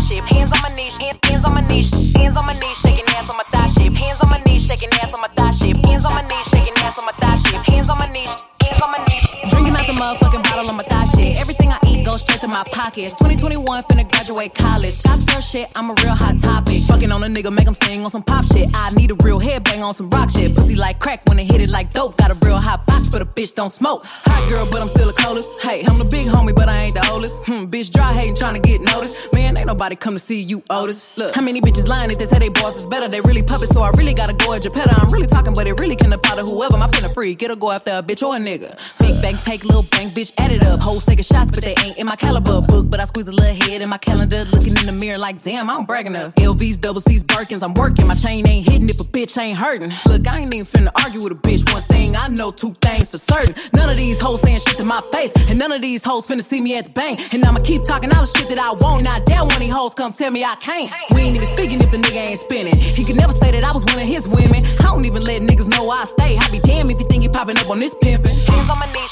shape. Hands on my knees, hands on my knees, hands on my knees, shaking ass on my thigh shape. Hands on my pockets. 2021 finna graduate college. Shot girl shit, I'm a real hot topic. Fucking on a nigga, make him sing on some pop shit. I need a real headbang on some rock shit. Pussy like crack when it hit it like dope. Got a real hot box, but a bitch don't smoke. Hot girl, but I'm still a coldest. Hey, I'm the big homie, but I ain't the oldest. Hmm, bitch dry hating, trying to get noticed. Man, ain't nobody come to see you, Otis. Look, how many bitches lying if they say they boss is better? They really puppets, so I really gotta go at Geppetto. I'm really talking, but it really can apply to whoever. My pen a freak, it'll go after a bitch or a nigga. Big bank, take little bank, bitch, add it up. Hoes taking shots, but they ain't in my caliber book. But I squeeze a little head in my calendar, looking in the mirror like, damn, I'm bragging up. LVs, double C's, Birkins, I'm working. My chain ain't hitting if a bitch ain't hurting. Look, I ain't even finna argue with a bitch. One thing I know, two things for certain. None of these hoes saying shit to my face, and none of these hoes finna see me at the bank. And I'ma keep talking all the shit that I want. Not dare one of these hoes come tell me I can't. We ain't even speaking if the nigga ain't spinning. He could never say that I was one of his women. I don't even let niggas know I stay. I be damn if you think you popping up on this pimpin'. Hands on my knees,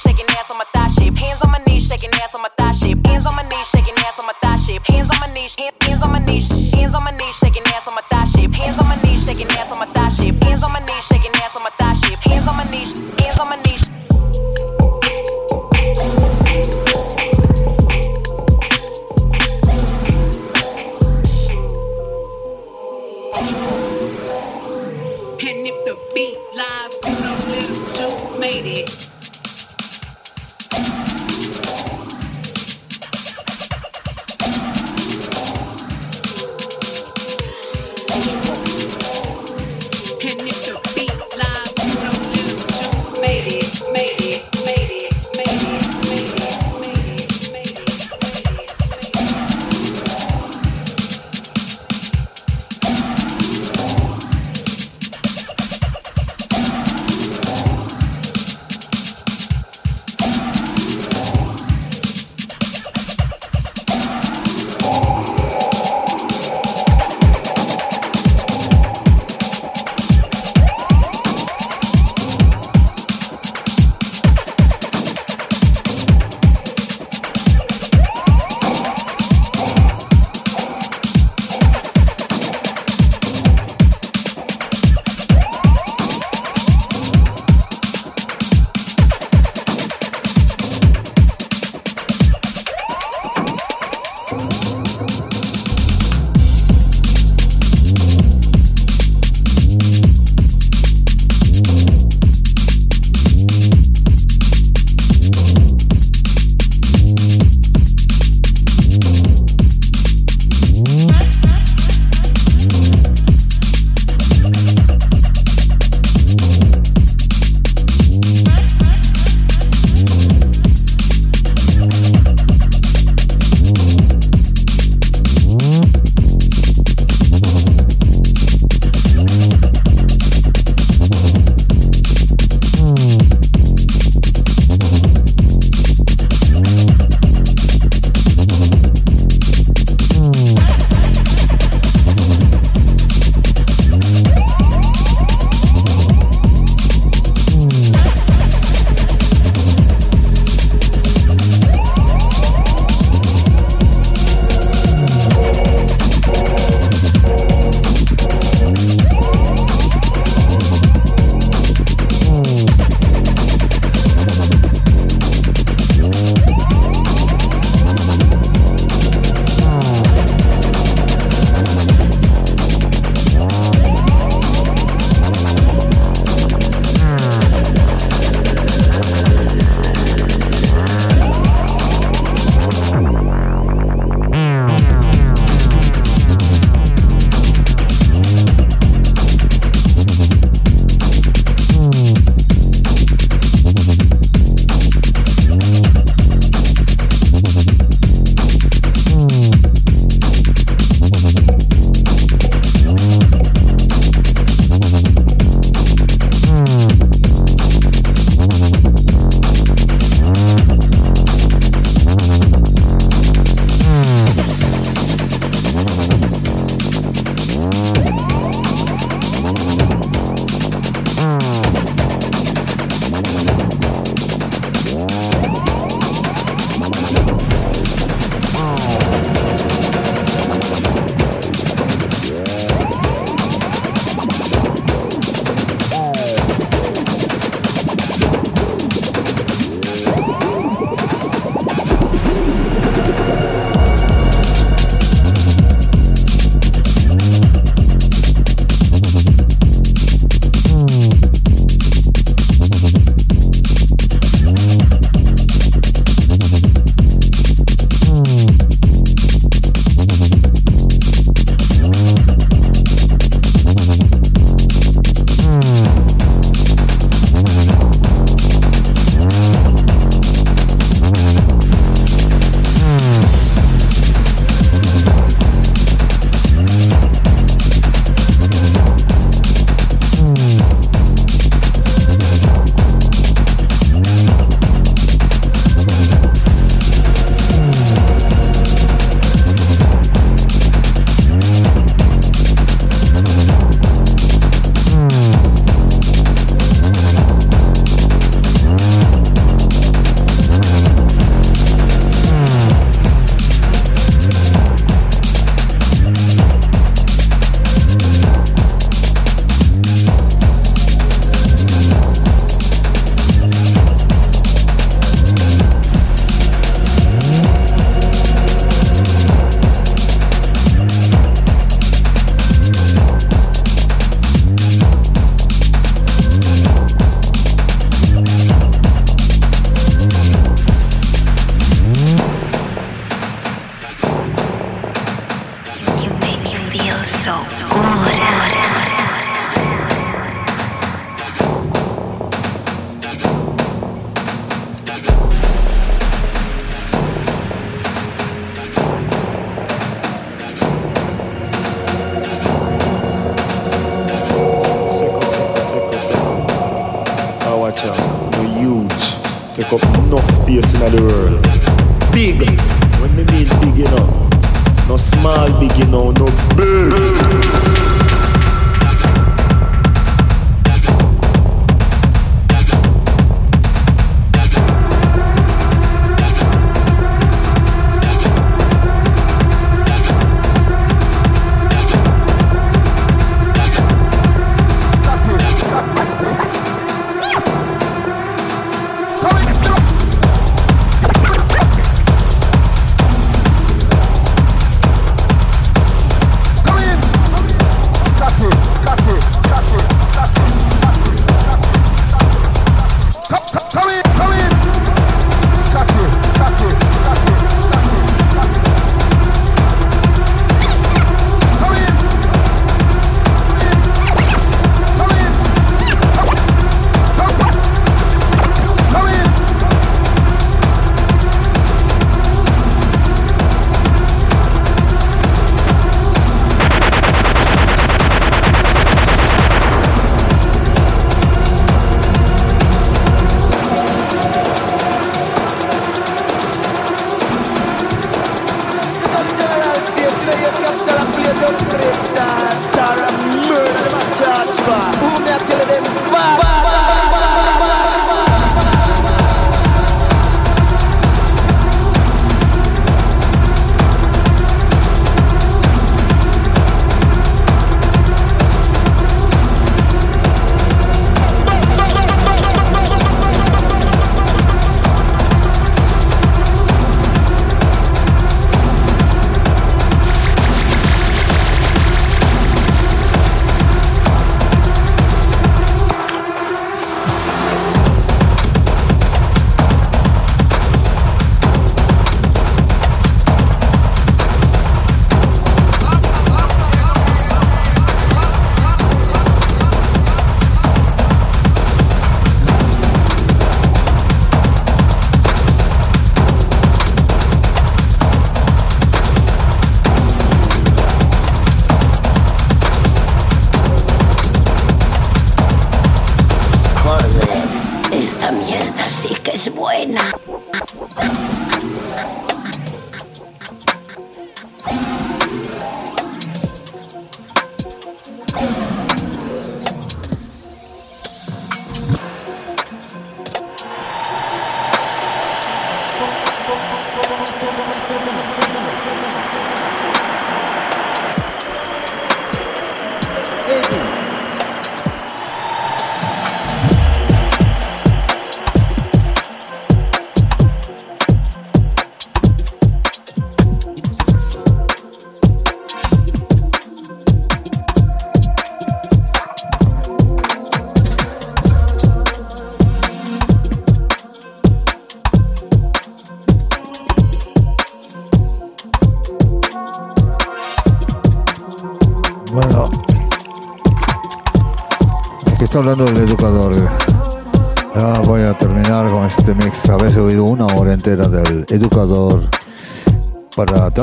Hands on my knees, shaking ass on my thigh shape. Hands on my knees, shaking ass on my thigh shape. Hands on my knees, hands on my knees, hands on my knees, shaking ass on my thigh shape. Hands on my knees, shaking ass on my thigh shape. Hands on my knees, shaking ass on my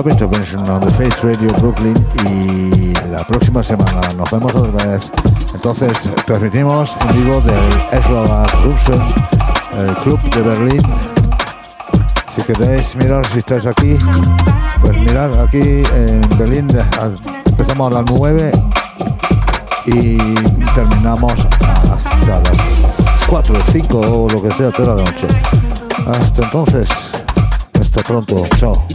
Dub Intervention on the Face Radio Brooklyn y la próxima semana nos vemos otra vez. Entonces transmitimos en vivo del Ezra Cruisen, el club de Berlín. Si queréis mirar si estáis aquí, pues mirad aquí en Berlín empezamos a las 9 y terminamos hasta las 4 o 5 o lo que sea toda la noche. Hasta entonces, hasta pronto, chao.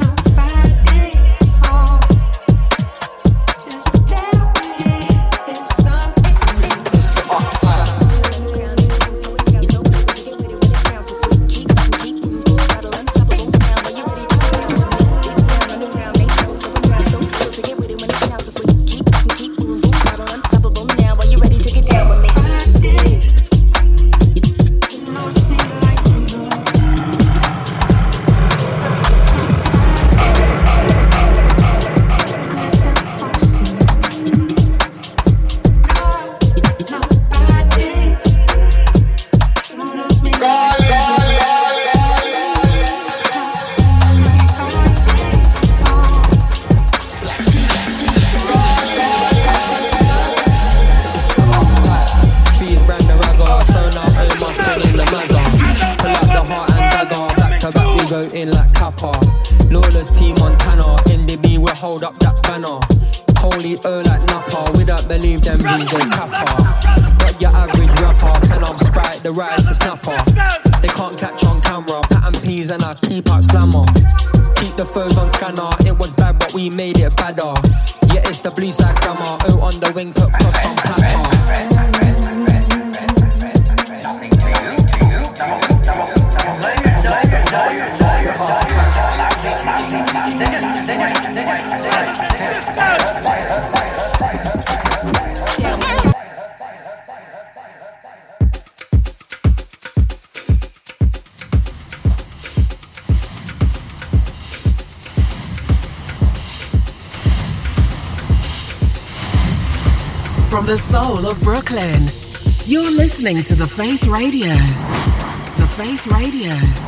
Radio. The Face Radio.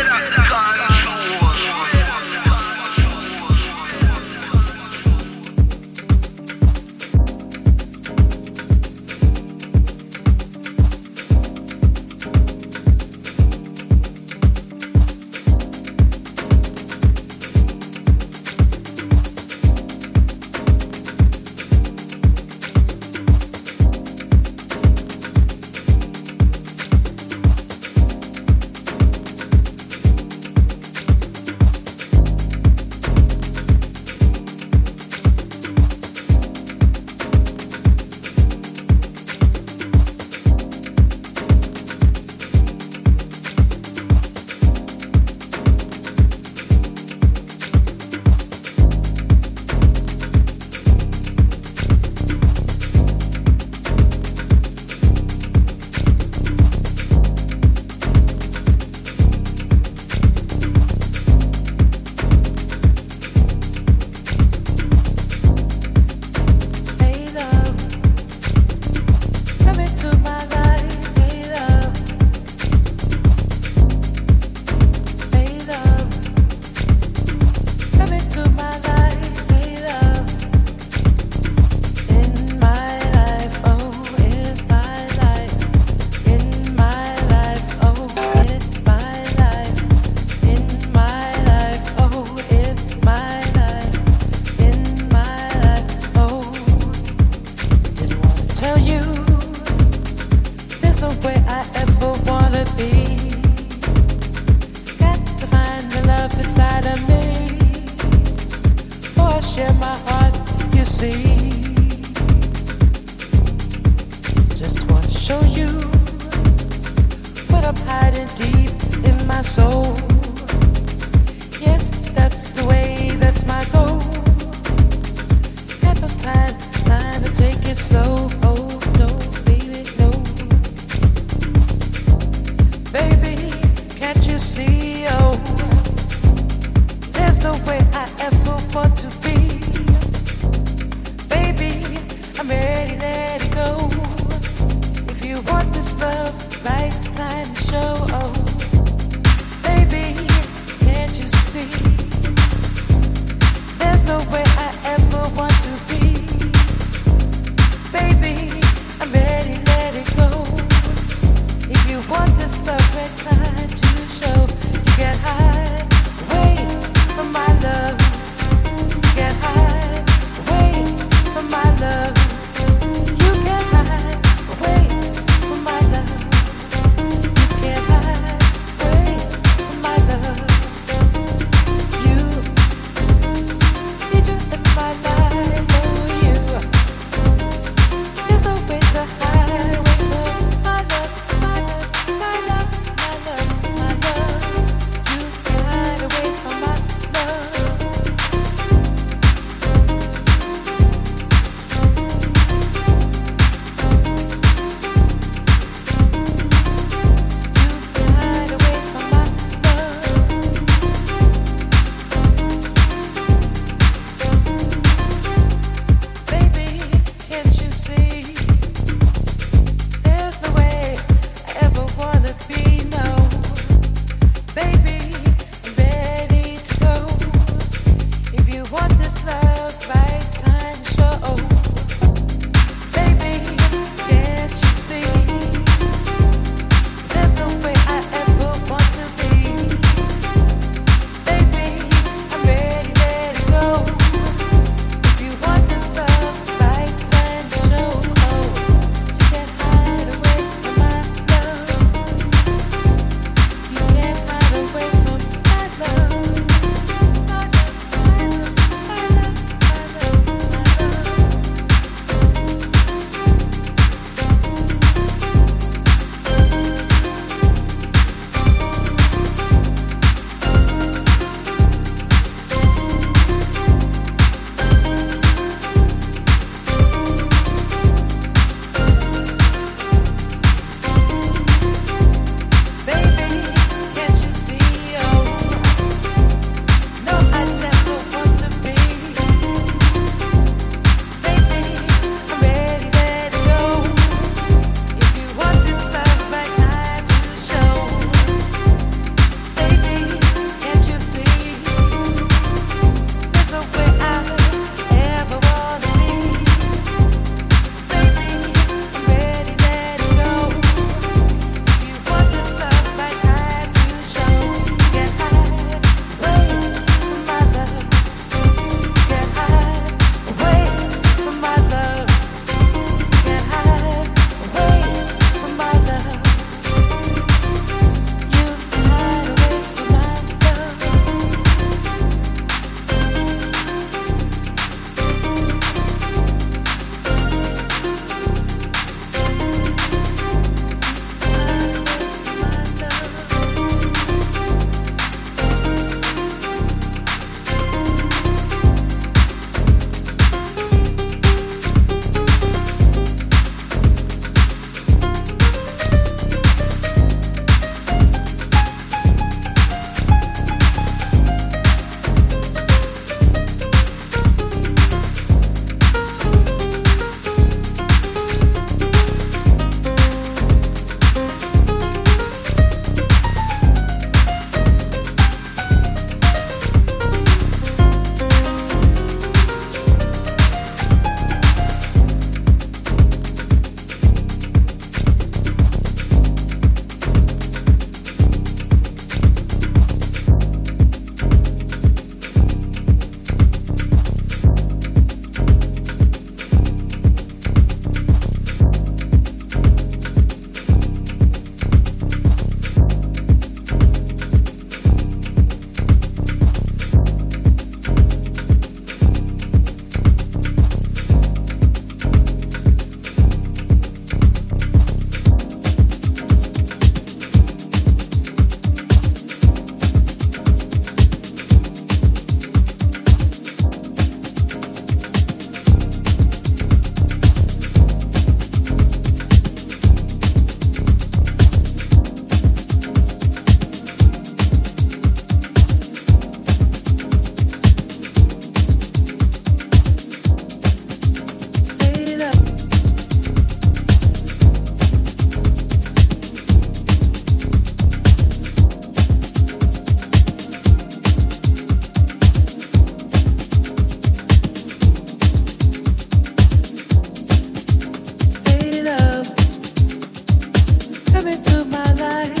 Get Like. life.